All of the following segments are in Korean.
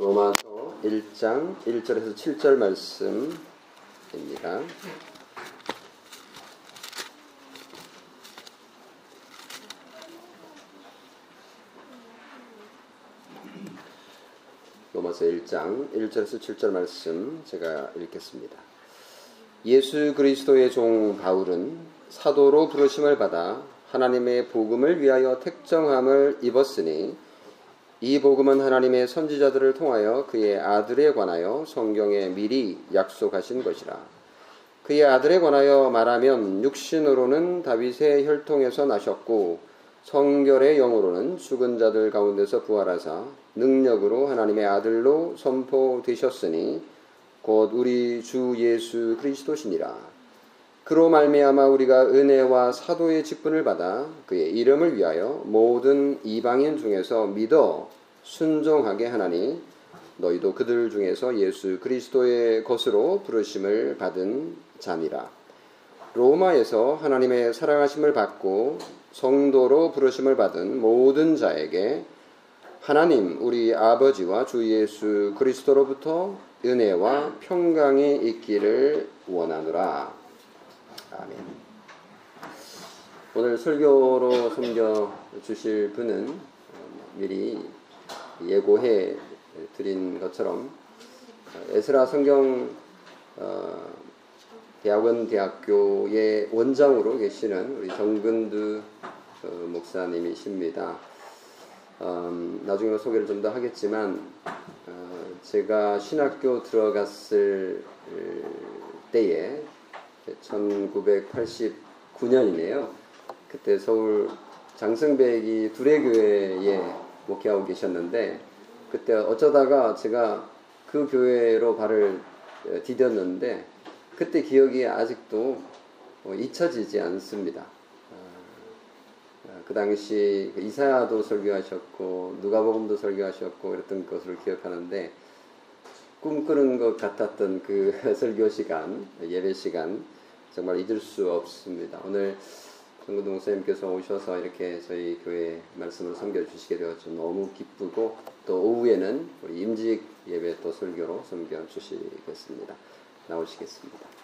로마서 1장 1절에서 7절 말씀입니다. 로마서 1장 1절에서 7절 말씀 제가 읽겠습니다. 예수 그리스도의 종 바울은 사도로 부르심을 받아 하나님의 복음을 위하여 택정함을 입었으니 이 복음은 하나님의 선지자들을 통하여 그의 아들에 관하여 성경에 미리 약속하신 것이라. 그의 아들에 관하여 말하면 육신으로는 다윗의 혈통에서 나셨고 성결의 영으로는 죽은 자들 가운데서 부활하사 능력으로 하나님의 아들로 선포되셨으니 곧 우리 주 예수 그리스도시니라. 그로 말미암아 우리가 은혜와 사도의 직분을 받아 그의 이름을 위하여 모든 이방인 중에서 믿어 순종하게 하나니 너희도 그들 중에서 예수 그리스도의 것으로 부르심을 받은 자니라. 로마에서 하나님의 사랑하심을 받고 성도로 부르심을 받은 모든 자에게 하나님 우리 아버지와 주 예수 그리스도로부터 은혜와 평강이 있기를 원하노라. 아멘. 오늘 설교로 섬겨 주실 분은 미리 예고해 드린 것처럼 에스라 성경 대학원 대학교의 원장으로 계시는 우리 정근두 목사님이십니다. 음, 나중에 소개를 좀 더 하겠지만 어, 제가 신학교 들어갔을 때에 1989년이네요. 그때 서울 장성백이 두레교회에 목회하고 계셨는데 그때 어쩌다가 제가 그 교회로 발을 디뎠는데 그때 기억이 아직도 잊혀지지 않습니다. 그 당시 이사야도 설교하셨고 누가복음도 설교하셨고 그랬던 것을 기억하는데 꿈꾸는 것 같았던 그 설교 시간, 예배 시간 정말 잊을 수 없습니다. 오늘 정근동 목사님께서 오셔서 이렇게 저희 교회 말씀을 섬겨주시게 되어서 너무 기쁘고 또 오후에는 우리 임직 예배 또 설교로 섬겨주시겠습니다. 나오시겠습니다.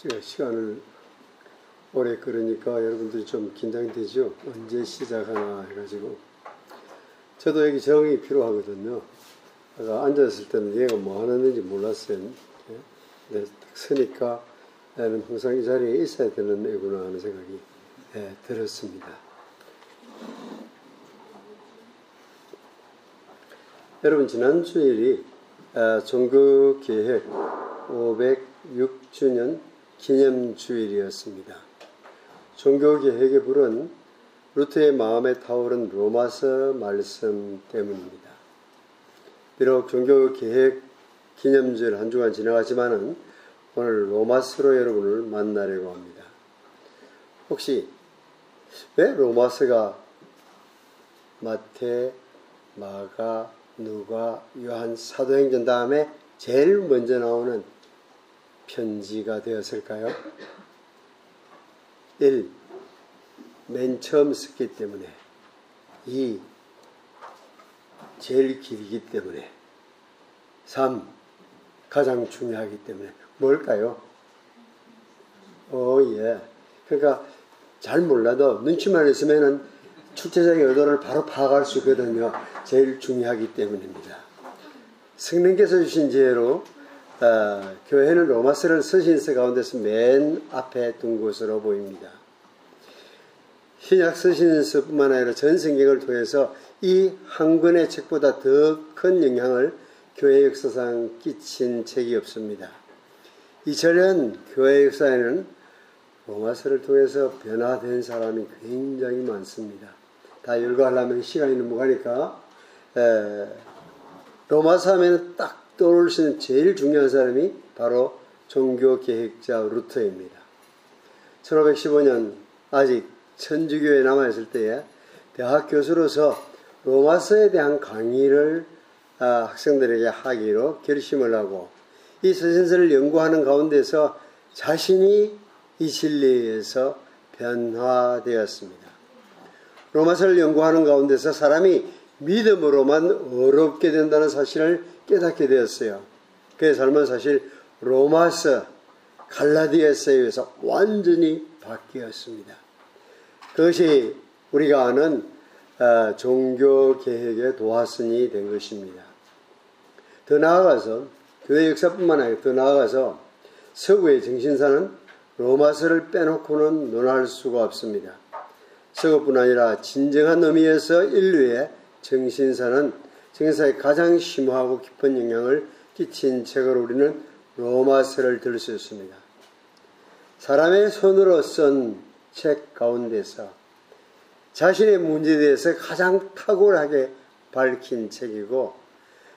제가 시간을 오래 끌으니까 여러분들이 좀 긴장되죠? 언제 시작하나 해가지고. 저도 여기 정이 필요하거든요. 제가 앉았을 때는 얘가 뭐 하는지 몰랐어요. 네, 딱 서니까 나는 항상 이 자리에 있어야 되는 애구나 하는 생각이 네, 들었습니다. 여러분, 지난 주일이 아, 종교계획 506주년 기념주일이었습니다. 종교개혁의 불은 루트의 마음에 타오른 로마서 말씀 때문입니다. 비록 종교개혁 기념주일 한 주간 지나가지만은 오늘 로마서로 여러분을 만나려고 합니다. 혹시 왜 로마서가 마태, 마가, 누가, 요한, 사도행전 다음에 제일 먼저 나오는 편지가 되었을까요? 1. 맨 처음 썼기 때문에 2. 제일 길기 때문에 3. 가장 중요하기 때문에 뭘까요? 오, 예. 그러니까 잘 몰라도 눈치만 있으면은 출제자의 의도를 바로 파악할 수 있거든요. 제일 중요하기 때문입니다. 성령께서 주신 지혜로 어, 교회는 로마서를 서신서 가운데서 맨 앞에 둔 것으로 보입니다. 신약 서신서뿐만 아니라 전 성경을 통해서 이 한 권의 책보다 더 큰 영향을 교회 역사상 끼친 책이 없습니다. 이철현 교회 역사에는 로마서를 통해서 변화된 사람이 굉장히 많습니다. 다 열거하려면 시간이 너무 가니까 에, 로마서 하면 딱 떠오를 수 있는 제일 중요한 사람이 바로 종교 계획자 루터입니다. 1515년 아직 천주교에 남아있을 때에 대학 교수로서 로마서에 대한 강의를 아, 학생들에게 하기로 결심을 하고 이 서신서를 연구하는 가운데서 자신이 이 진리에서 변화되었습니다. 로마서를 연구하는 가운데서 사람이 믿음으로만 어렵게 된다는 사실을 깨닫게 되었어요. 그의 삶은 사실 로마서, 갈라디아서에 의해서 완전히 바뀌었습니다. 그것이 우리가 아는 어, 종교 개혁의 도화선이 된 것입니다. 더 나아가서 교회 역사뿐만 아니라 더 나아가서 서구의 정신사는 로마서를 빼놓고는 논할 수가 없습니다. 서구뿐 아니라 진정한 의미에서 인류의 정신사는 정신사에 가장 심오하고 깊은 영향을 끼친 책을 우리는 로마서를 들 수 있습니다. 사람의 손으로 쓴 책 가운데서 자신의 문제에 대해서 가장 탁월하게 밝힌 책이고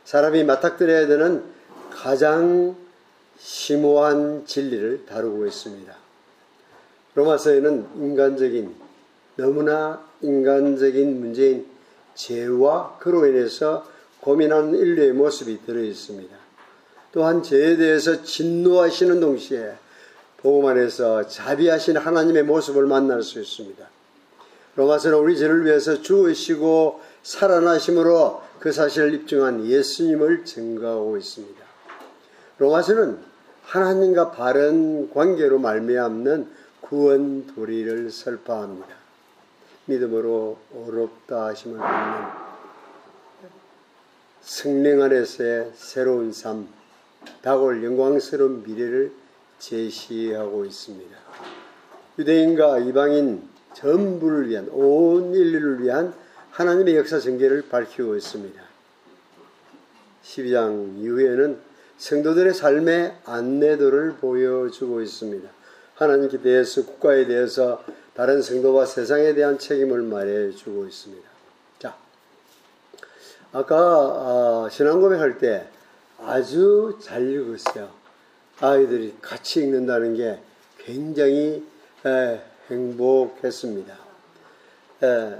사람이 맞닥뜨려야 되는 가장 심오한 진리를 다루고 있습니다. 로마서에는 인간적인 너무나 인간적인 문제인 죄와 그로 인해서 고민하는 인류의 모습이 들어 있습니다. 또한 죄에 대해서 진노하시는 동시에 복음 안에서 자비하신 하나님의 모습을 만날 수 있습니다. 로마서는 우리 죄를 위해서 죽으시고 살아나심으로 그 사실을 입증한 예수님을 증거하고 있습니다. 로마서는 하나님과 바른 관계로 말미암는 구원 도리를 설파합니다. 믿음으로 어렵다 하심을 받는 성령 안에서의 새로운 삶, 다가올 영광스러운 미래를 제시하고 있습니다. 유대인과 이방인 전부를 위한 온 인류를 위한 하나님의 역사 전개를 밝히고 있습니다. 12장 이후에는 성도들의 삶의 안내도를 보여주고 있습니다. 하나님께 대해서 국가에 대해서 다른 성도와 세상에 대한 책임을 말해 주고 있습니다. 자, 아까 어, 신앙 고백할 때 아주 잘 읽었어요. 아이들이 같이 읽는다는 게 굉장히 에, 행복했습니다. 에,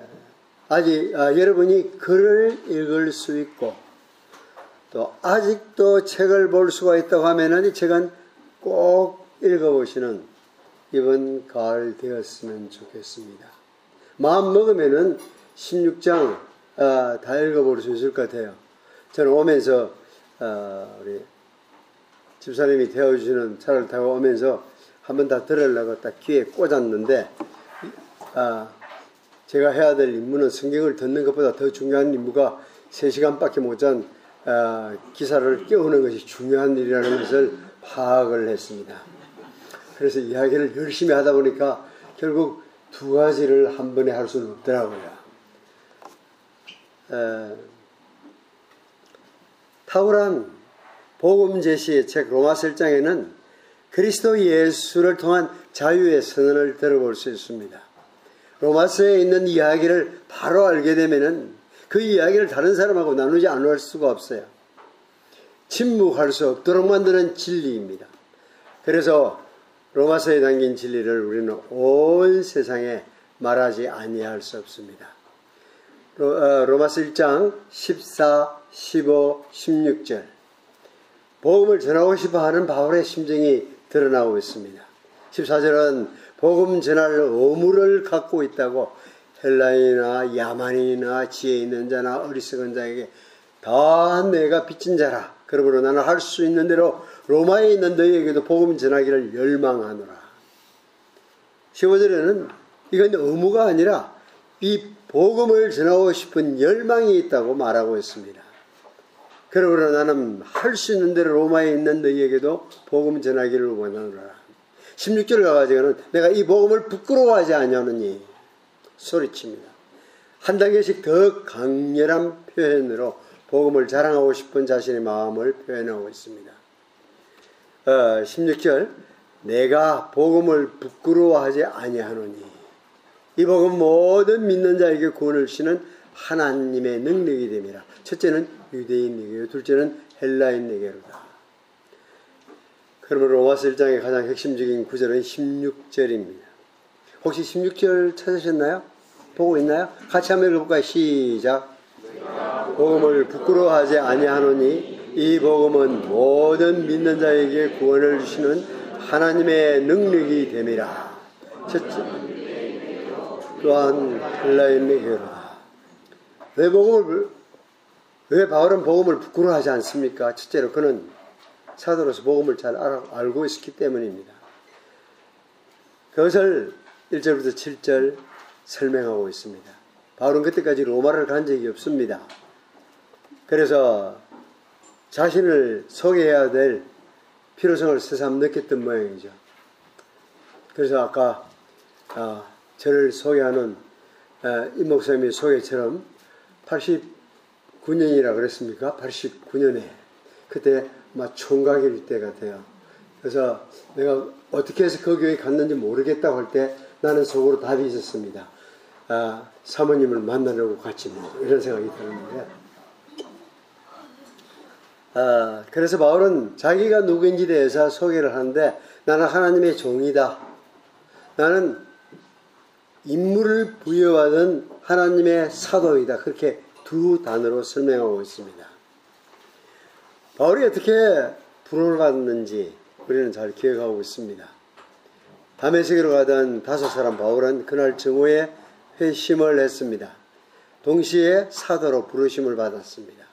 아직 아, 여러분이 글을 읽을 수 있고 또 아직도 책을 볼 수가 있다고 하면은 이 책은 꼭 읽어보시는 이번 가을 되었으면 좋겠습니다. 마음 먹으면은 16장 아, 다 읽어볼 수 있을 것 같아요. 저는 오면서 아, 우리 집사님이 태워주시는 차를 타고 오면서 한번 다 들으려고 딱 귀에 꽂았는데 아, 제가 해야 될 임무는 성경을 듣는 것보다 더 중요한 임무가 3시간밖에 못잔 아, 기사를 깨우는 것이 중요한 일이라는 것을 파악을 했습니다. 그래서 이야기를 열심히 하다 보니까 결국 두 가지를 한 번에 할 수는 없더라고요. 에, 탁월한 복음 제시의 책 로마서 1장에는 그리스도 예수를 통한 자유의 선언을 들어볼 수 있습니다. 로마서에 있는 이야기를 바로 알게 되면은 그 이야기를 다른 사람하고 나누지 않을 수가 없어요. 침묵할 수 없도록 만드는 진리입니다. 그래서 로마서에 담긴 진리를 우리는 온 세상에 말하지 아니할 수 없습니다. 어, 로마서 1장 14, 15, 16절 복음을 전하고 싶어 하는 바울의 심정이 드러나고 있습니다. 14절은 복음 전할 의무를 갖고 있다고 헬라인이나 야만인이나 지혜 있는 자나 어리석은 자에게 다 내가 빚진 자라. 그러므로 나는 할 수 있는 대로 로마에 있는 너희에게도 복음 전하기를 열망하노라. 15절에는 이건 의무가 아니라 이 복음을 전하고 싶은 열망이 있다고 말하고 있습니다. 그러므로 나는 할 수 있는 대로 로마에 있는 너희에게도 복음 전하기를 원하노라. 16절을 가가지고는 내가 이 복음을 부끄러워하지 아니하느니 소리칩니다. 한 단계씩 더 강렬한 표현으로 복음을 자랑하고 싶은 자신의 마음을 표현하고 있습니다. 어, 16절 내가 복음을 부끄러워하지 아니하노니 이 복음 모든 믿는 자에게 구원을 주시는 하나님의 능력이 됨이라. 첫째는 유대인에게요. 둘째는 헬라인에게로다. 그러면 로마서 1장의 가장 핵심적인 구절은 16절입니다. 혹시 16절 찾으셨나요? 보고 있나요? 같이 한번 읽어볼까요? 시작. 복음을 부끄러워하지 아니하노니 이 복음은 모든 믿는 자에게 구원을 주시는 하나님의 능력이 됨이라. 첫째, 또한 헬라인에게로다. 왜 복음을 왜 바울은 복음을 부끄러워하지 않습니까? 첫째로 그는 사도로서 복음을 잘 알고 있었기 때문입니다. 그것을 1절부터 7절 설명하고 있습니다. 바울은 그때까지 로마를 간 적이 없습니다. 그래서 자신을 소개해야 될 필요성을 새삼 느꼈던 모양이죠. 그래서 아까 아, 저를 소개하는 아, 임 목사님의 소개처럼 89년이라 그랬습니까? 89년에 그때 막 총각일 때 같아요. 그래서 내가 어떻게 해서 그 교회 갔는지 모르겠다고 할 때 나는 속으로 답이 있었습니다. 아, 사모님을 만나려고 갔지 뭐 이런 생각이 드는데 아, 그래서 바울은 자기가 누구인지 대해서 소개를 하는데 나는 하나님의 종이다. 나는 인물을 부여받은 하나님의 사도이다. 그렇게 두 단어로 설명하고 있습니다. 바울이 어떻게 부름을 받았는지 우리는 잘 기억하고 있습니다. 다메섹으로 가던 다섯 사람 바울은 그날 정오에 회심을 했습니다. 동시에 사도로 부르심을 받았습니다.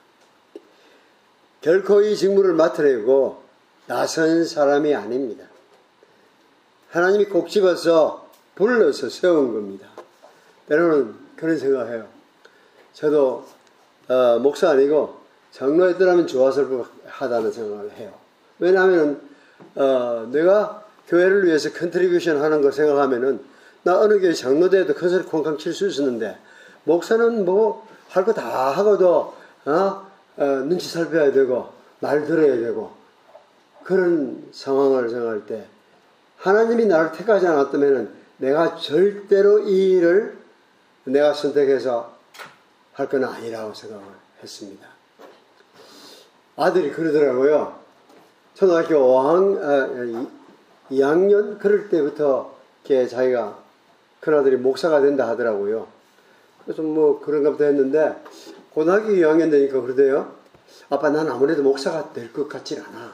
결코 이 직무를 맡으려고 나선 사람이 아닙니다. 하나님이 꼭 집어서 불러서 세운 겁니다. 때로는 그런 생각해요. 저도 어, 목사 아니고 장로였더라면 좋았을 하다는 생각을 해요. 왜냐하면 어, 내가 교회를 위해서 contribution 하는 걸 생각하면은 나 어느 교회 장로 돼도 큰 소리 쾅쾅 칠 수 있었는데 목사는 뭐 할 거 다 하고도 어? 어, 눈치 살펴야 되고 말 들어야 되고 그런 상황을 생각할 때 하나님이 나를 택하지 않았다면 내가 절대로 이 일을 내가 선택해서 할 건 아니라고 생각을 했습니다. 아들이 그러더라고요. 초등학교 5학, 2학년 그럴 때부터 자기가 큰 아들이 목사가 된다 하더라고요. 그래서 뭐 그런가 보다 했는데 고등학교 2학년 되니까 그러대요. 아빠 난 아무래도 목사가 될 것 같질 않아.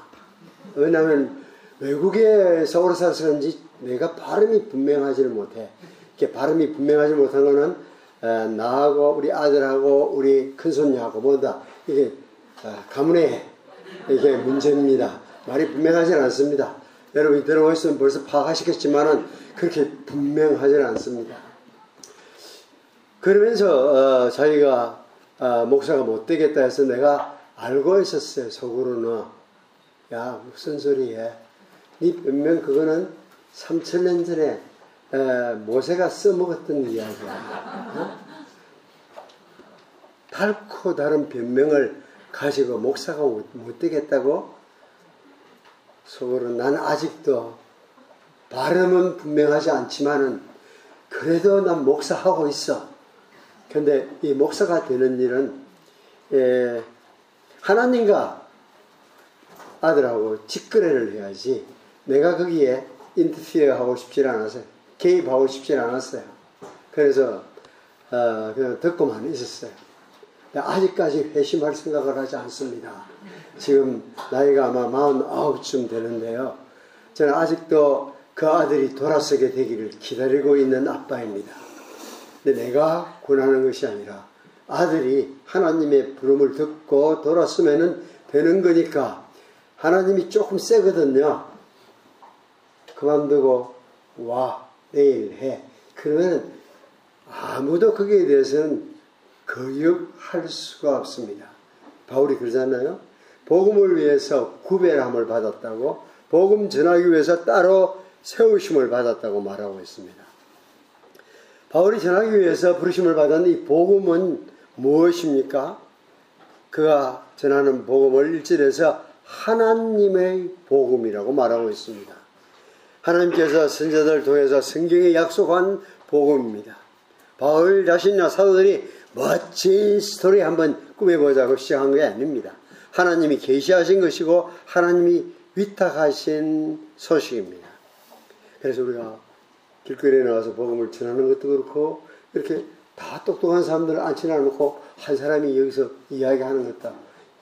왜냐하면 외국에서 오래 살아서 그런지 내가 발음이 분명하지를 못해. 이렇게 발음이 분명하지 못한 거는 나하고 우리 아들하고 우리 큰손녀하고 뭐다 이게 가문의 이게 문제입니다. 말이 분명하지 않습니다. 여러분이 들어보시면 벌써 파악하시겠지만은 그렇게 분명하지 않습니다. 그러면서 어, 자기가 어, 목사가 못 되겠다 해서 내가 알고 있었어요. 속으로는 야 무슨 소리해? 네 분명 그거는 3천 년 전에 에, 모세가 써먹었던 이야기야. 어? 달고 다른 변명을 가지고 목사가 못 되겠다고 속으로 나는 아직도 발음은 분명하지 않지만은 그래도 난 목사하고 있어. 근데 이 목사가 되는 일은 에, 하나님과 아들하고 직거래를 해야지 내가 거기에 인터피어 하고 싶지 않았어요. 개입하고 싶지 않았어요. 그래서 어, 그냥 듣고만 있었어요. 아직까지 회심할 생각을 하지 않습니다. 지금 나이가 아마 49쯤 되는데요. 저는 아직도 그 아들이 돌아서게 되기를 기다리고 있는 아빠입니다. 내가 권하는 것이 아니라 아들이 하나님의 부름을 듣고 돌아서면 되는 거니까 하나님이 조금 세거든요. 그만두고 와 내일 해. 그러면 아무도 거기에 대해서는 거역할 수가 없습니다. 바울이 그러잖아요. 복음을 위해서 구별함을 받았다고 복음 전하기 위해서 따로 세우심을 받았다고 말하고 있습니다. 바울이 전하기 위해서 부르심을 받은 이 복음은 무엇입니까? 그가 전하는 복음을 1절에서 하나님의 복음이라고 말하고 있습니다. 하나님께서 선자들 통해서 성경에 약속한 복음입니다. 바울 자신이나 사도들이 멋진 스토리 한번 꾸며보자고 시작한 게 아닙니다. 하나님이 계시하신 것이고 하나님이 위탁하신 소식입니다. 그래서 우리가 길거리에 나와서 복음을 전하는 것도 그렇고 이렇게 다 똑똑한 사람들을 앉혀놔 놓고 한 사람이 여기서 이야기하는 것도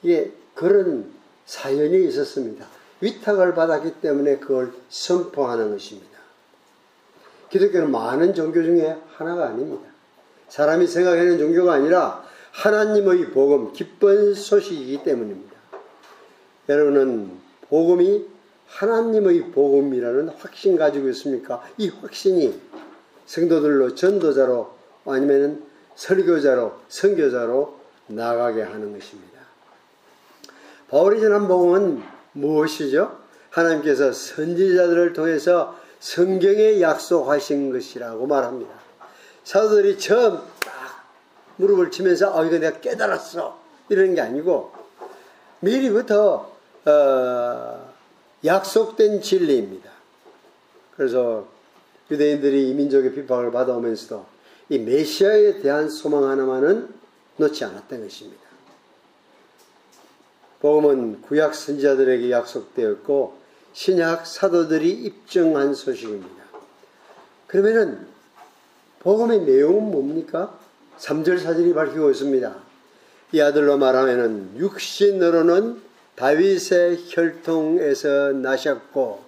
이게 그런 사연이 있었습니다. 위탁을 받았기 때문에 그걸 선포하는 것입니다. 기독교는 많은 종교 중에 하나가 아닙니다. 사람이 생각하는 종교가 아니라 하나님의 복음, 기쁜 소식이기 때문입니다. 여러분은 복음이 하나님의 복음이라는 확신 가지고 있습니까? 이 확신이 성도들로 전도자로 아니면 설교자로 선교자로 나가게 하는 것입니다. 바울이 전한 복음은 무엇이죠? 하나님께서 선지자들을 통해서 성경에 약속하신 것이라고 말합니다. 사도들이 처음 딱 무릎을 치면서 아 이거 내가 깨달았어 이러는 게 아니고 미리부터 어, 약속된 진리입니다. 그래서 유대인들이 이민족의 핍박을 받아오면서도 이 메시아에 대한 소망 하나만은 놓지 않았던 것입니다. 복음은 구약 선지자들에게 약속되었고 신약 사도들이 입증한 소식입니다. 그러면은 복음의 내용은 뭡니까? 3절 사절이 밝히고 있습니다. 이 아들로 말하면은 육신으로는 다윗의 혈통에서 나셨고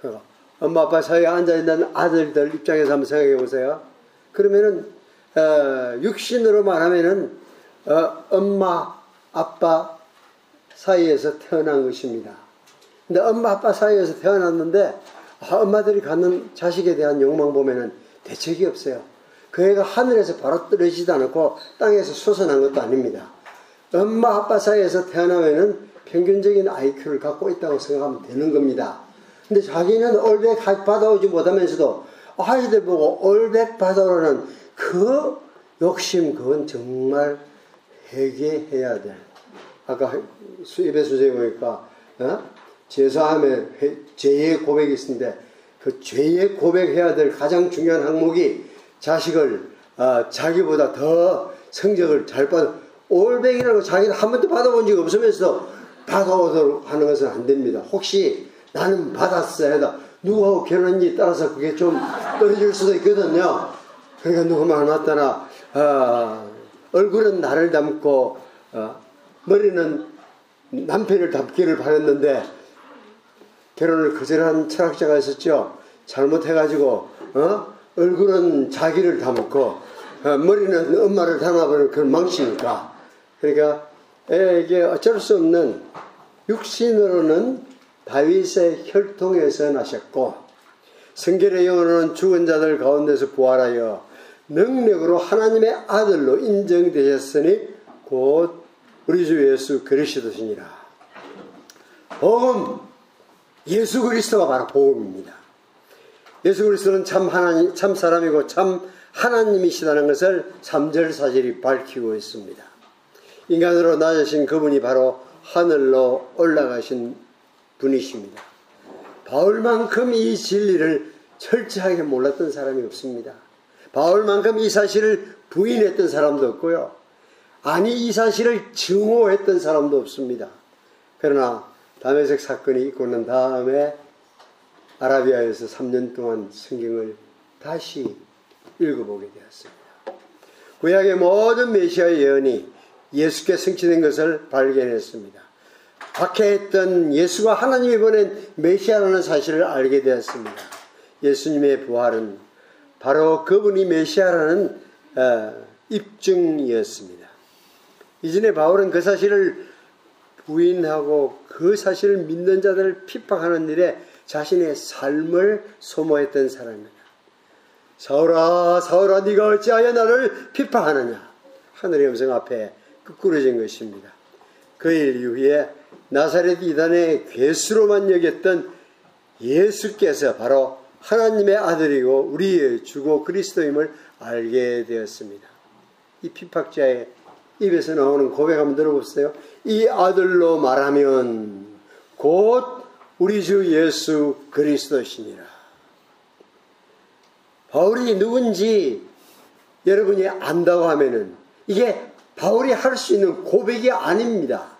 그러니까 엄마 아빠 사이에 앉아 있는 아들들 입장에서 한번 생각해 보세요. 그러면은 어, 육신으로 말하면은 어, 엄마 아빠 사이에서 태어난 것입니다. 근데 엄마 아빠 사이에서 태어났는데 아, 엄마들이 갖는 자식에 대한 욕망 보면은 대책이 없어요. 그 애가 하늘에서 바로 떨어지지도 않고 땅에서 솟아난 것도 아닙니다. 엄마 아빠 사이에서 태어나면은 평균적인 IQ를 갖고 있다고 생각하면 되는 겁니다. 근데 자기는 올백 받아오지 못하면서도 아이들 보고 올백 받아오는 그 욕심, 그건 정말 회개해야 돼. 아까 수입의 수제 보니까, 어? 제사함에 죄의 고백이 있는데, 그 죄의 고백해야 될 가장 중요한 항목이 자식을, 어, 자기보다 더 성적을 잘 받아, 올백이라고 자기는 한 번도 받아본 적이 없으면서 받아오도록 하는 것은 안 됩니다. 혹시 나는 받았어야 해다. 누구하고 결혼했니 따라서 그게 좀 떨어질 수도 있거든요. 그러니까 누구 만났다나 어, 얼굴은 나를 닮고 어, 머리는 남편을 닮기를 바랬는데 결혼을 거절한 철학자가 있었죠. 잘못해가지고 어? 얼굴은 자기를 닮고 어, 머리는 엄마를 닮아버리는 그런 망치니까 그러니까 이게 어쩔 수 없는 육신으로는 다윗의 혈통에서 나셨고 성결의 영으로는 죽은 자들 가운데서 부활하여 능력으로 하나님의 아들로 인정되셨으니 곧 우리 주 예수 그리스도시니라. 복음 예수 그리스도가 바로 복음입니다. 예수 그리스도는 참 하나님 참 사람이고 참 하나님이시다는 것을 3절 사절이 밝히고 있습니다. 인간으로 낮으신 그분이 바로 하늘로 올라가신 분이십니다. 바울만큼 이 진리를 철저하게 몰랐던 사람이 없습니다. 바울만큼 이 사실을 부인했던 사람도 없고요. 아니 이 사실을 증오했던 사람도 없습니다. 그러나 다메섹 사건이 있고 난 다음에 아라비아에서 3년 동안 성경을 다시 읽어보게 되었습니다. 구약의 모든 메시아 예언이 예수께 성취된 것을 발견했습니다. 박해했던 예수가 하나님이 보낸 메시아라는 사실을 알게 되었습니다. 예수님의 부활은 바로 그분이 메시아라는 어, 입증이었습니다. 이전에 바울은 그 사실을 부인하고 그 사실을 믿는 자들을 핍박하는 일에 자신의 삶을 소모했던 사람입니다. 사울아 사울아 네가 어찌하여 나를 핍박하느냐 하늘의 음성 앞에 끄꾸러진 것입니다. 그 일 이후에 나사렛 이단의 괴수로만 여겼던 예수께서 바로 하나님의 아들이고 우리의 주고 그리스도임을 알게 되었습니다. 이 핍박자의 입에서 나오는 고백 한번 들어보세요. 이 아들로 말하면 곧 우리 주 예수 그리스도시니라. 바울이 누군지 여러분이 안다고 하면은 이게 바울이 할 수 있는 고백이 아닙니다.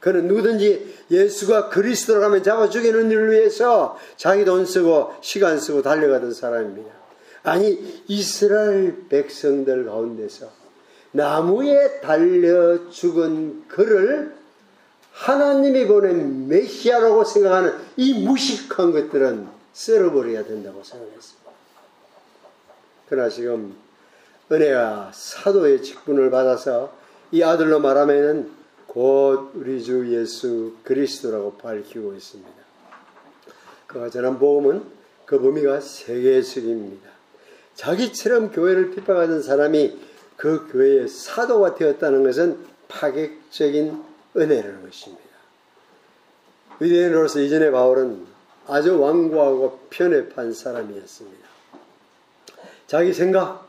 그는 누구든지 예수가 그리스도로 가면 잡아 죽이는 일을 위해서 자기 돈 쓰고 시간 쓰고 달려가던 사람입니다. 아니 이스라엘 백성들 가운데서 나무에 달려 죽은 그를 하나님이 보낸 메시아라고 생각하는 이 무식한 것들은 썰어버려야 된다고 생각했습니다. 그러나 지금 은혜와 사도의 직분을 받아서 이 아들로 말하면은 곧 우리 주 예수 그리스도라고 밝히고 있습니다. 그가 전한 복음은 그 범위가 세계적입니다. 자기처럼 교회를 핍박하던 사람이 그 교회의 사도가 되었다는 것은 파격적인 은혜라는 것입니다. 유대인으로서 이전에 바울은 아주 완고하고 편협한 사람이었습니다. 자기 생각,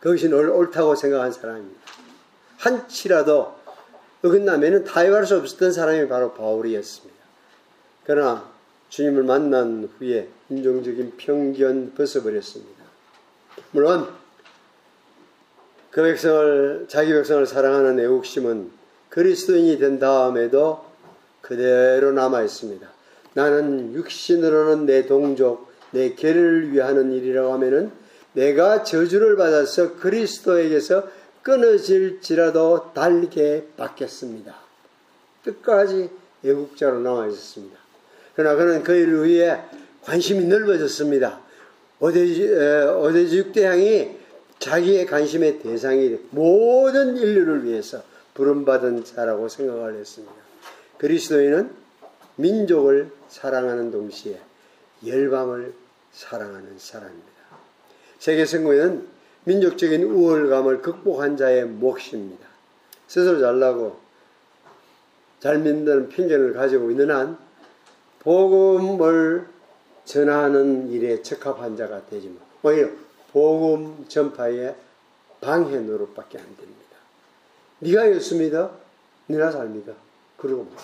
그것이 옳다고 생각한 사람입니다. 한치라도 어긋나면 타협할 수 없었던 사람이 바로 바울이었습니다. 그러나 주님을 만난 후에 인종적인 편견 벗어버렸습니다. 물론 그 백성을 자기 백성을 사랑하는 애국심은 그리스도인이 된 다음에도 그대로 남아 있습니다. 나는 육신으로는 내 동족, 내 계를 위하는 일이라고 하면은 내가 저주를 받아서 그리스도에게서 끊어질지라도 달게 받겠습니다. 끝까지 애국자로 남아 있었습니다. 그러나 그는 그 일을 위해 관심이 넓어졌습니다. 오대지 육대왕이 자기의 관심의 대상이 모든 인류를 위해서 부름받은 자라고 생각을 했습니다. 그리스도인은 민족을 사랑하는 동시에 열방을 사랑하는 사람입니다. 세계 선거에는 민족적인 우월감을 극복한 자의 몫입니다. 스스로 잘나고 잘 믿는 편견을 가지고 있는 한 복음을 전하는 일에 적합한 자가 되지만 오히려 복음 전파의 방해 노릇밖에 안 됩니다. 네가 예수 믿어? 네가 잘 믿어. 그러고 말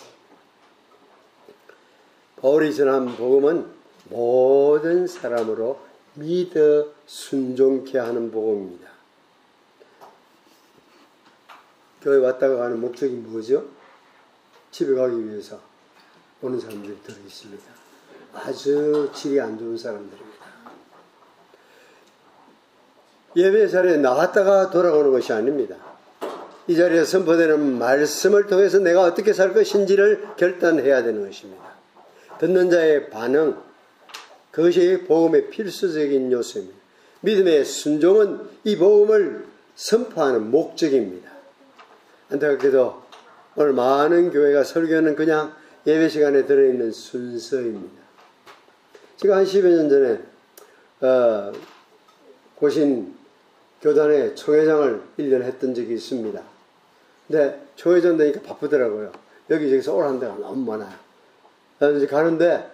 바울이 전한 복음은 모든 사람으로 믿어 순종케 하는 복음입니다. 교회 왔다가 가는 목적이 뭐죠? 집에 가기 위해서 오는 사람들이 들어 있습니다. 아주 질이 안 좋은 사람들입니다. 예배 자리에 나왔다가 돌아오는 것이 아닙니다. 이 자리에 선포되는 말씀을 통해서 내가 어떻게 살 것인지를 결단해야 되는 것입니다. 듣는 자의 반응, 그것이 복음의 필수적인 요소입니다. 믿음의 순종은 이 복음을 선포하는 목적입니다. 안타깝게도 오늘 많은 교회가 설교는 그냥 예배 시간에 들어있는 순서입니다. 제가 한 10여 년 전에 어, 고신 교단의 총회장을 1년 했던 적이 있습니다. 근데 총회장 되니까 바쁘더라고요. 여기저기서 오라는 데가 너무 많아요. 가는데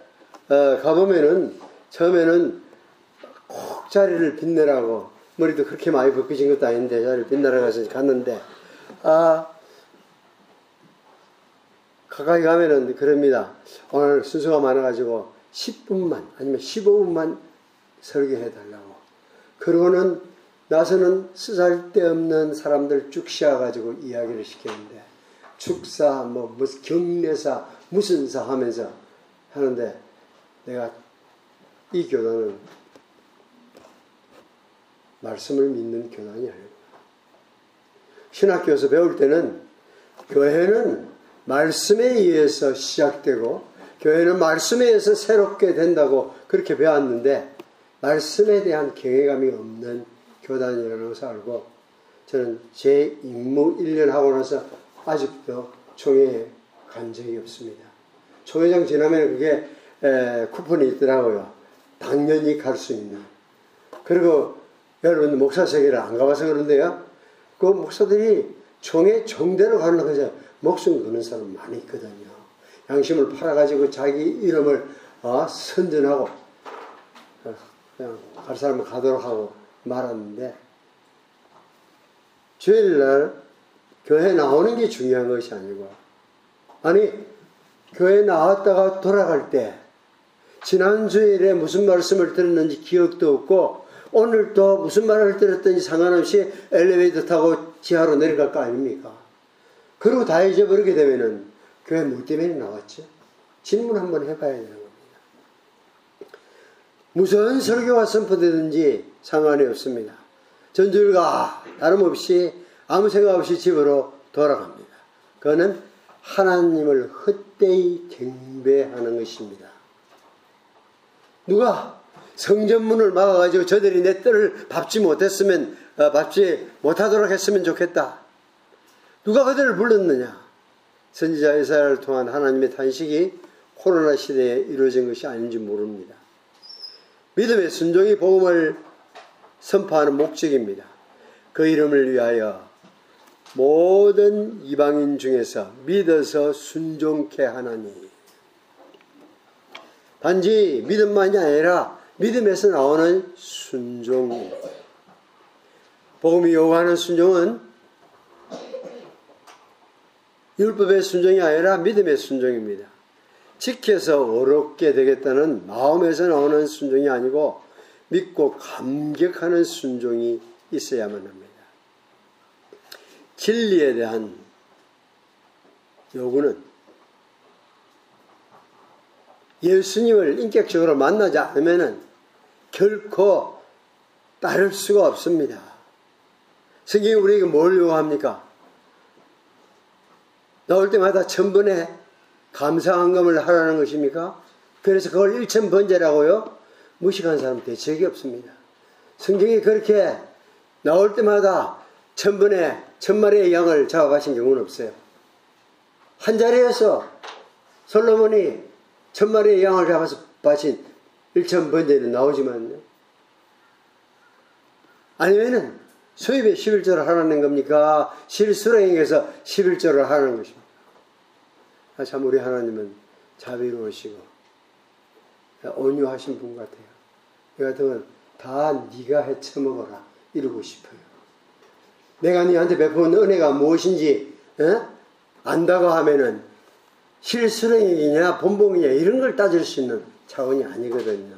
어, 가보면은 처음에는 꼭 자리를 빛내라고 머리도 그렇게 많이 벗겨진 것도 아닌데 자리를 빛내라 가서 갔는데 아 가까이 가면은 그럽니다. 오늘 순서가 많아가지고 10분만 아니면 15분만 설교해 달라고. 그러고는 나서는 쓰잘데없는 사람들 쭉 씌워가지고 이야기를 시키는데 축사 뭐 무슨 경례사 무슨 사 하면서 하는데 내가 이 교단은 말씀을 믿는 교단이 아니고 신학교에서 배울 때는 교회는 말씀에 의해서 시작되고 교회는 말씀에 의해서 새롭게 된다고 그렇게 배웠는데 말씀에 대한 경외감이 없는 교단이라는 것을 알고 저는 제 임무 1년 하고 나서 아직도 총회에 간 적이 없습니다. 총회장 지나면 그게 쿠폰이 있더라고요. 당연히 갈 수 있는. 그리고 여러분 목사 세계를 안 가봐서 그런데요. 그 목사들이 종의 정대로 가는 거죠. 목숨 거는 사람 많이 있거든요. 양심을 팔아가지고 자기 이름을 어, 선전하고 어, 그냥 갈 사람은 가도록 하고 말았는데 주일날 교회 나오는 게 중요한 것이 아니고 아니 교회 나왔다가 돌아갈 때 지난 주일에 무슨 말씀을 들었는지 기억도 없고 오늘 또 무슨 말을 들었든지 상관없이 엘리베이터 타고 지하로 내려갈 거 아닙니까? 그리고 다 잊어버리게 되면은 교회 뭐 때문에 나왔죠? 질문 한번 해봐야 되는 겁니다. 무슨 설교가 선포되든지 상관이 없습니다. 전주일가 다름없이 아무 생각 없이 집으로 돌아갑니다. 그거는 하나님을 헛되이 경배하는 것입니다. 누가 성전문을 막아가지고 저들이 내 뜰을 밟지 못했으면 어, 밟지 못하도록 했으면 좋겠다. 누가 그들을 불렀느냐? 선지자 이사야를 통한 하나님의 탄식이 코로나 시대에 이루어진 것이 아닌지 모릅니다. 믿음의 순종이 복음을 선포하는 목적입니다. 그 이름을 위하여 모든 이방인 중에서 믿어서 순종케 하나니 단지 믿음만이 아니라 믿음에서 나오는 순종. 복음이 요구하는 순종은 율법의 순종이 아니라 믿음의 순종입니다. 지켜서 어렵게 되겠다는 마음에서 나오는 순종이 아니고 믿고 감격하는 순종이 있어야만 합니다. 진리에 대한 요구는 예수님을 인격적으로 만나지 않으면 결코 따를 수가 없습니다. 성경이 우리에게 뭘 요구합니까? 나올 때마다 천번에 감사한금을 하라는 것입니까? 그래서 그걸 일천번제라고요? 무식한 사람 대책이 없습니다. 성경이 그렇게 나올 때마다 천번에 천마리의 양을 잡아가신 경우는 없어요. 한 자리에서 솔로몬이 천마리의 양을 잡아서 바친 일천 번제는 나오지만요. 아니면은 수입에 11조를 하라는 겁니까? 실수령에서 11조를 하는 것입니다. 아, 참 우리 하나님은 자비로우시고 온유하신 분 같아요. 이 같으면 다 네가 해쳐먹어라 이러고 싶어요. 내가 네한테 베푼 은혜가 무엇인지 에? 안다고 하면은 실수령이냐 본봉이냐 이런 걸 따질 수 있는 차원이 아니거든요.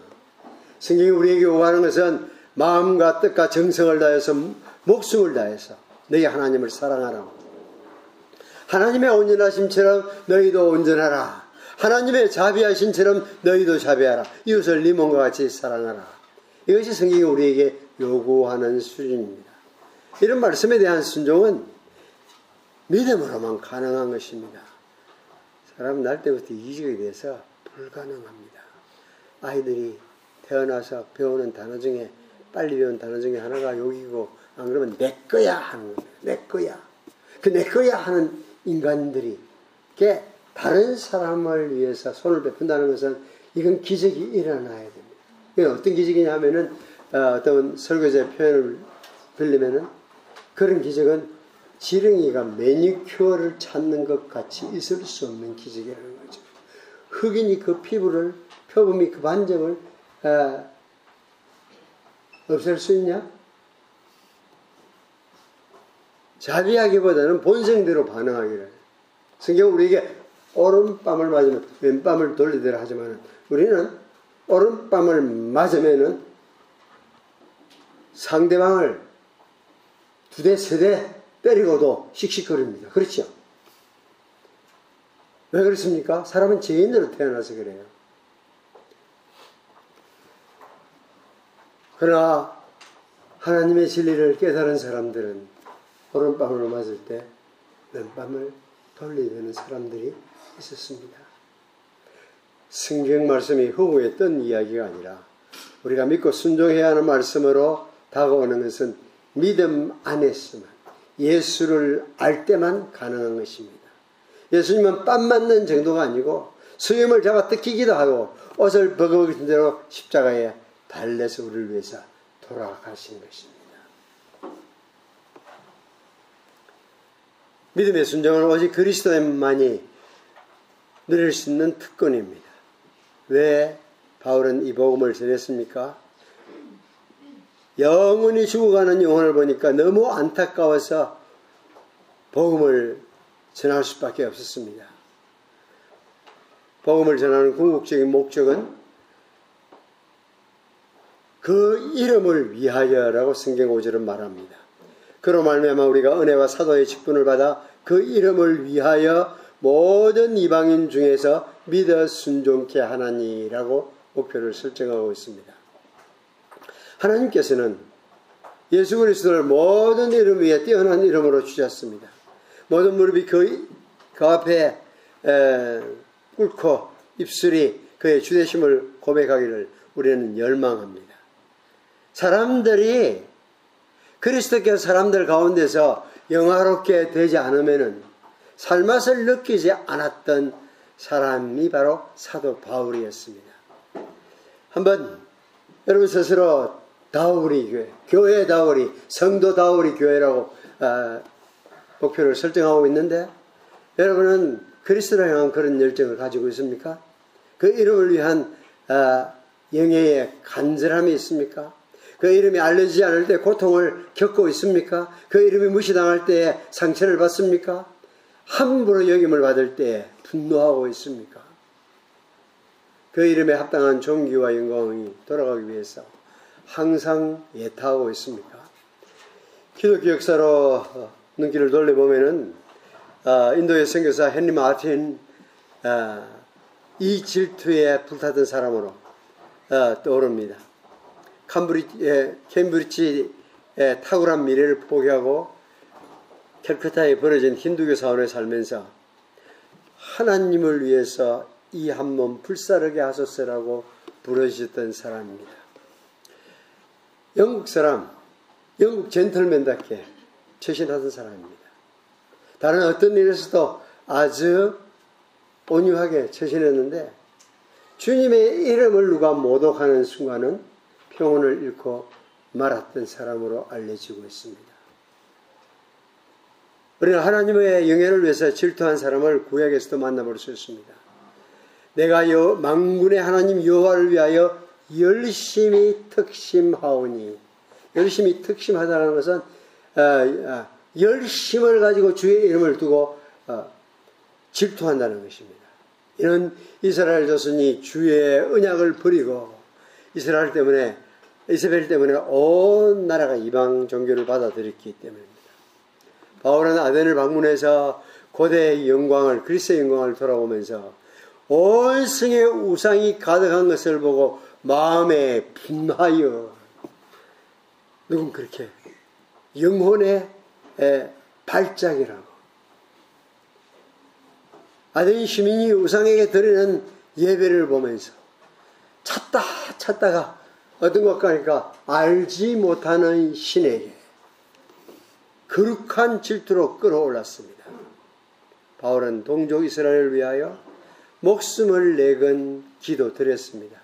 성경이 우리에게 요구하는 것은 마음과 뜻과 정성을 다해서 목숨을 다해서 너희 하나님을 사랑하라고. 하나님의 온전하심처럼 너희도 온전하라. 하나님의 자비하심처럼 너희도 자비하라. 이웃을 네 몸과 같이 사랑하라. 이것이 성경이 우리에게 요구하는 수준입니다. 이런 말씀에 대한 순종은 믿음으로만 가능한 것입니다. 사람은 날 때부터 이직에 대해서 불가능합니다. 아이들이 태어나서 배우는 단어 중에 빨리 배운 단어 중에 하나가 여기고 안 그러면 내 거야 하는. 내 거야. 그 내 거야 하는 인간들이 게 다른 사람을 위해서 손을 베푼다는 것은 이건 기적이 일어나야 됩니다. 이건 어떤 기적이냐면은 어, 떤 설교자의 표현을 빌리면은 그런 기적은 지렁이가 매니큐어를 찾는 것 같이 있을 수 없는 기적이라는 거죠. 흑인이 그 피부를 표범이 그 반점을 어, 없앨 수 있냐? 자비하기보다는 본성대로 반응하기를. 성경 우리에게 오른밤을 맞으면 왼밤을 돌리더라 하지만 우리는 오른밤을 맞으면은 상대방을 두 대, 세 대 때리고도 씩씩거립니다. 그렇죠? 왜 그렇습니까? 사람은 죄인으로 태어나서 그래요. 그러나 하나님의 진리를 깨달은 사람들은 오른밤을 맞을 때 왼밤을 돌리는 사람들이 있었습니다. 성경 말씀이 뜬 이야기가 아니라 우리가 믿고 순종해야 하는 말씀으로 다가오는 것은 믿음 안에서만 예수를 알 때만 가능한 것입니다. 예수님은 빰 맞는 정도가 아니고 수염을 잡아 뜯기기도 하고 옷을 벗어버린 대로 십자가에 달래서 우리를 위해서 돌아가신 것입니다. 믿음의 순종은 오직 그리스도만이 누릴 수 있는 특권입니다. 왜 바울은 이 복음을 전했습니까? 영원히 죽어가는 영혼을 보니까 너무 안타까워서 복음을 전할 수밖에 없었습니다. 복음을 전하는 궁극적인 목적은 그 이름을 위하여라고 성경 5절은 말합니다. 그로 말미암아 우리가 은혜와 사도의 직분을 받아 그 이름을 위하여 모든 이방인 중에서 믿어 순종케 하나니라고 목표를 설정하고 있습니다. 하나님께서는 예수 그리스도를 모든 이름 위에 뛰어난 이름으로 주셨습니다. 모든 무릎이 그, 그 앞에 에, 꿇고 입술이 그의 주대심을 고백하기를 우리는 열망합니다. 사람들이 그리스도께서 사람들 가운데서 영화롭게 되지 않으면은 살맛을 느끼지 않았던 사람이 바로 사도 바울이었습니다. 한번 여러분 스스로 다우리 교회, 교회 다우리, 성도 다우리 교회라고 어, 목표를 설정하고 있는데 여러분은 그리스도를 향한 그런 열정을 가지고 있습니까? 그 이름을 위한 어, 영예의 간절함이 있습니까? 그 이름이 알려지지 않을 때 고통을 겪고 있습니까? 그 이름이 무시당할 때 상처를 받습니까? 함부로 여김을 받을 때 분노하고 있습니까? 그 이름에 합당한 존귀와 영광이 돌아가기 위해서 항상 예타하고 있습니까? 기독교 역사로 눈길을 돌려보면은 어, 인도의 선교사 헨리 마틴 어, 이 질투에 불타던 사람으로 어, 떠오릅니다. 캠브리지, 캠브리지의 탁월한 미래를 포기하고 캘커타에 벌어진 힌두교 사원에 살면서 하나님을 위해서 이 한 몸 불사르게 하소서라고 부르셨던 사람입니다. 영국 사람, 영국 젠틀맨답게 최신하던 사람입니다. 다른 어떤 일에서도 아주 온유하게 처신했는데 주님의 이름을 누가 모독하는 순간은 평온을 잃고 말았던 사람으로 알려지고 있습니다. 우리는 하나님의 영예를 위해서 질투한 사람을 구약에서도 만나볼 수 있습니다. 내가 여, 망군의 하나님 여호와를 위하여 열심히 특심하오니 열심히 특심하다는 것은 어, 어, 열심을 가지고 주의 이름을 두고 어, 질투한다는 것입니다. 이는 이스라엘 조선이 주의 언약을 버리고 이스라엘 때문에 이스라엘 때문에 온 나라가 이방 종교를 받아들였기 때문입니다. 바울은 아덴을 방문해서 고대의 영광을 그리스의 영광을 돌아오면서 온 성의 우상이 가득한 것을 보고 마음에 분하여 누군 그렇게 영혼의 발작이라고 아덴 시민이 우상에게 드리는 예배를 보면서 찾다 찾다가 어떤 것 같으니까 알지 못하는 신에게 거룩한 질투로 끌어올랐습니다. 바울은 동족 이스라엘을 위하여 목숨을 내건 기도 드렸습니다.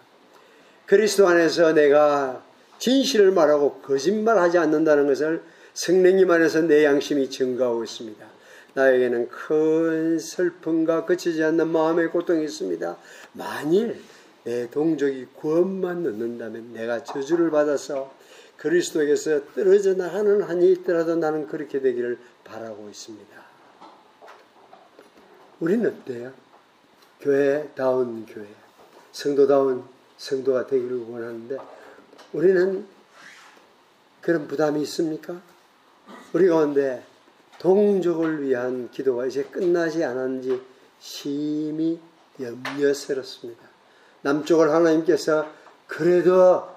그리스도 안에서 내가 진실을 말하고 거짓말하지 않는다는 것을 성령님 안에서 내 양심이 증가하고 있습니다. 나에게는 큰 슬픔과 그치지 않는 마음의 고통이 있습니다. 만일 내 동족이 구원만 넣는다면 내가 저주를 받아서 그리스도에게서 떨어져 나가는 한이 있더라도 나는 그렇게 되기를 바라고 있습니다. 우리는 어때요? 교회다운 교회, 성도다운 성도가 되기를 원하는데 우리는 그런 부담이 있습니까? 우리 가운데 동족을 위한 기도가 이제 끝나지 않았는지 심히 염려스럽습니다. 남쪽을 하나님께서 그래도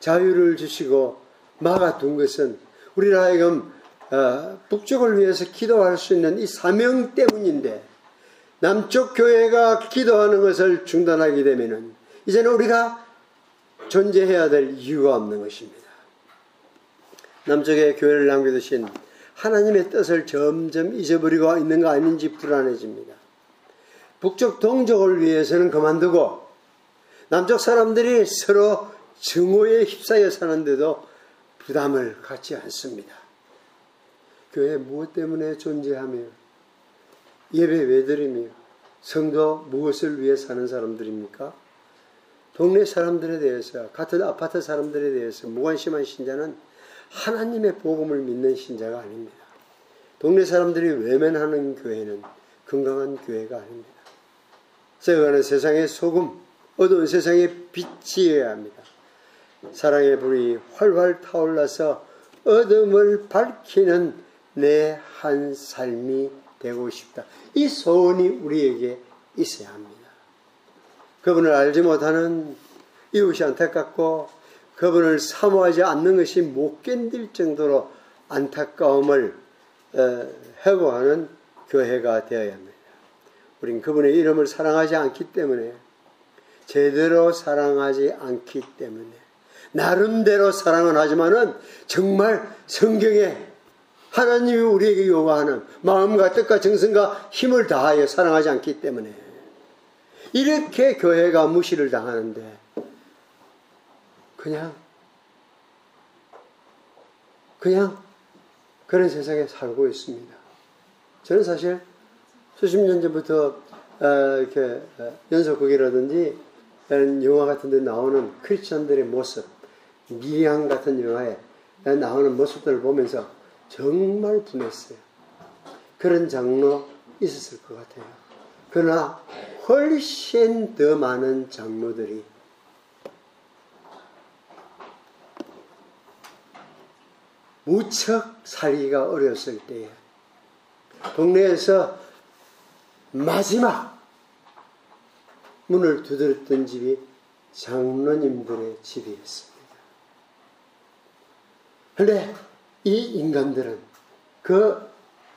자유를 주시고 막아둔 것은 우리 하여금 어, 북쪽을 위해서 기도할 수 있는 이 사명 때문인데 남쪽 교회가 기도하는 것을 중단하게 되면은 이제는 우리가 존재해야 될 이유가 없는 것입니다. 남쪽에 교회를 남겨두신 하나님의 뜻을 점점 잊어버리고 있는 거 아닌지 불안해집니다. 북쪽 동족을 위해서는 그만두고 남쪽 사람들이 서로 증오에 휩싸여 사는데도 부담을 갖지 않습니다. 교회 무엇 때문에 존재하며 예배 왜 드리며 성도 무엇을 위해 사는 사람들입니까? 동네 사람들에 대해서 같은 아파트 사람들에 대해서 무관심한 신자는 하나님의 복음을 믿는 신자가 아닙니다. 동네 사람들이 외면하는 교회는 건강한 교회가 아닙니다. 세가는 세상의 소금, 어두운 세상의 빛이어야 합니다. 사랑의 불이 활활 타올라서 어둠을 밝히는 내 한 삶이 되고 싶다. 이 소원이 우리에게 있어야 합니다. 그분을 알지 못하는 이웃이 안타깝고 그분을 사모하지 않는 것이 못 견딜 정도로 안타까움을 회복하는 교회가 되어야 합니다. 우린 그분의 이름을 사랑하지 않기 때문에 제대로 사랑하지 않기 때문에 나름대로 사랑은 하지만은 정말 성경에 하나님이 우리에게 요구하는 마음과 뜻과 정성과 힘을 다하여 사랑하지 않기 때문에 이렇게 교회가 무시를 당하는데 그냥 그냥 그런 세상에 살고 있습니다. 저는 사실 수십 년 전부터 어, 이렇게 어, 연속극이라든지 영화 같은 데 나오는 크리스천들의 모습, 미양 같은 영화에 나오는 모습들을 보면서 정말 분했어요. 그런 장로 있었을 것 같아요. 그러나 훨씬 더 많은 장로들이 무척 살기가 어려웠을 때에 동네에서 마지막 문을 두드렸던 집이 장로님들의 집이었습니다. 그런데 이 인간들은 그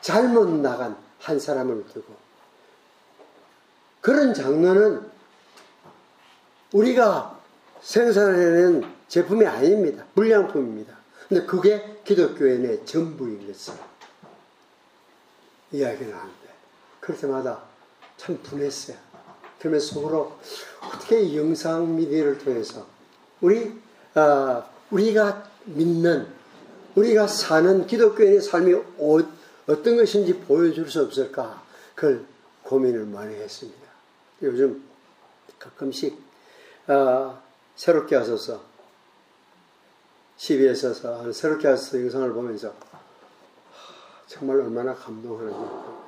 잘못 나간 한 사람을 두고 그런 장로는 우리가 생산해낸 제품이 아닙니다. 불량품입니다. 근데 그게 기독교의 내 전부인 것을 이야기를 하는데 그럴 때마다 참 분했어요. 그러면서 속으로 어떻게 이 영상 미디어를 통해서 우리 어, 우리가 믿는 우리가 사는 기독교인의 삶이 어, 어떤 것인지 보여줄 수 없을까? 그걸 고민을 많이 했습니다. 요즘 가끔씩 어, 새롭게 하소서 CBS에서 새롭게 하소서 영상을 보면서 정말 얼마나 감동하는지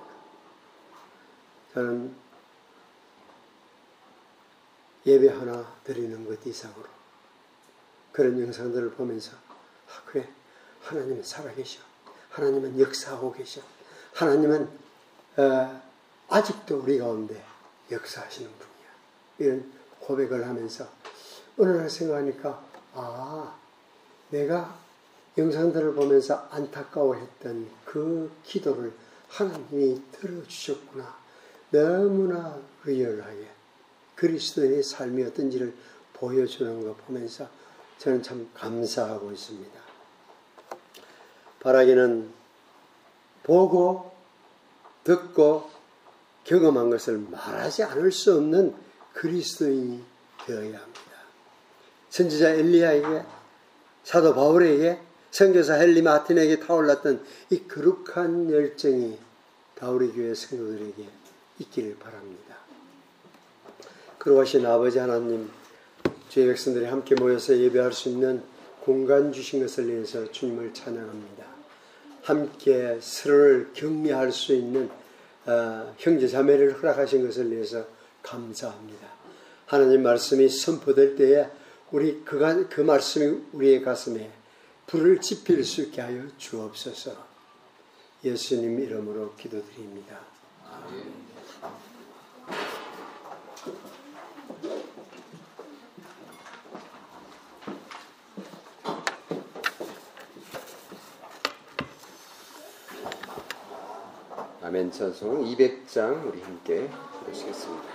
저는 예배 하나 드리는 것 이상으로 그런 영상들을 보면서 아, 그래 하나님은 살아계셔. 하나님은 역사하고 계셔. 하나님은 어, 아직도 우리 가운데 역사하시는 분이야. 이런 고백을 하면서 어느 날 생각하니까 아 내가 영상들을 보면서 안타까워했던 그 기도를 하나님이 들어주셨구나. 너무나 리얼하게 그리스도의 삶이 어떤지를 보여주는 거 보면서 저는 참 감사하고 있습니다. 바라기는 보고 듣고 경험한 것을 말하지 않을 수 없는 그리스도인이 되어야 합니다. 선지자 엘리야에게 사도 바울에게 선교사 헨리 마틴에게 타올랐던 이 거룩한 열정이 다우리 교회 성도들에게 있기를 바랍니다. 그러하신 아버지 하나님, 주의 백성들이 함께 모여서 예배할 수 있는 공간 주신 것을 위해서 주님을 찬양합니다. 함께 서로를 격려할 수 있는 어, 형제 자매를 허락하신 것을 위해서 감사합니다. 하나님 말씀이 선포될 때에 우리 그, 그 말씀이 우리의 가슴에 불을 지필 수 있게 하여 주옵소서. 예수님 이름으로 기도드립니다. 아멘. 아멘 찬송 200장 우리 함께 보시겠습니다.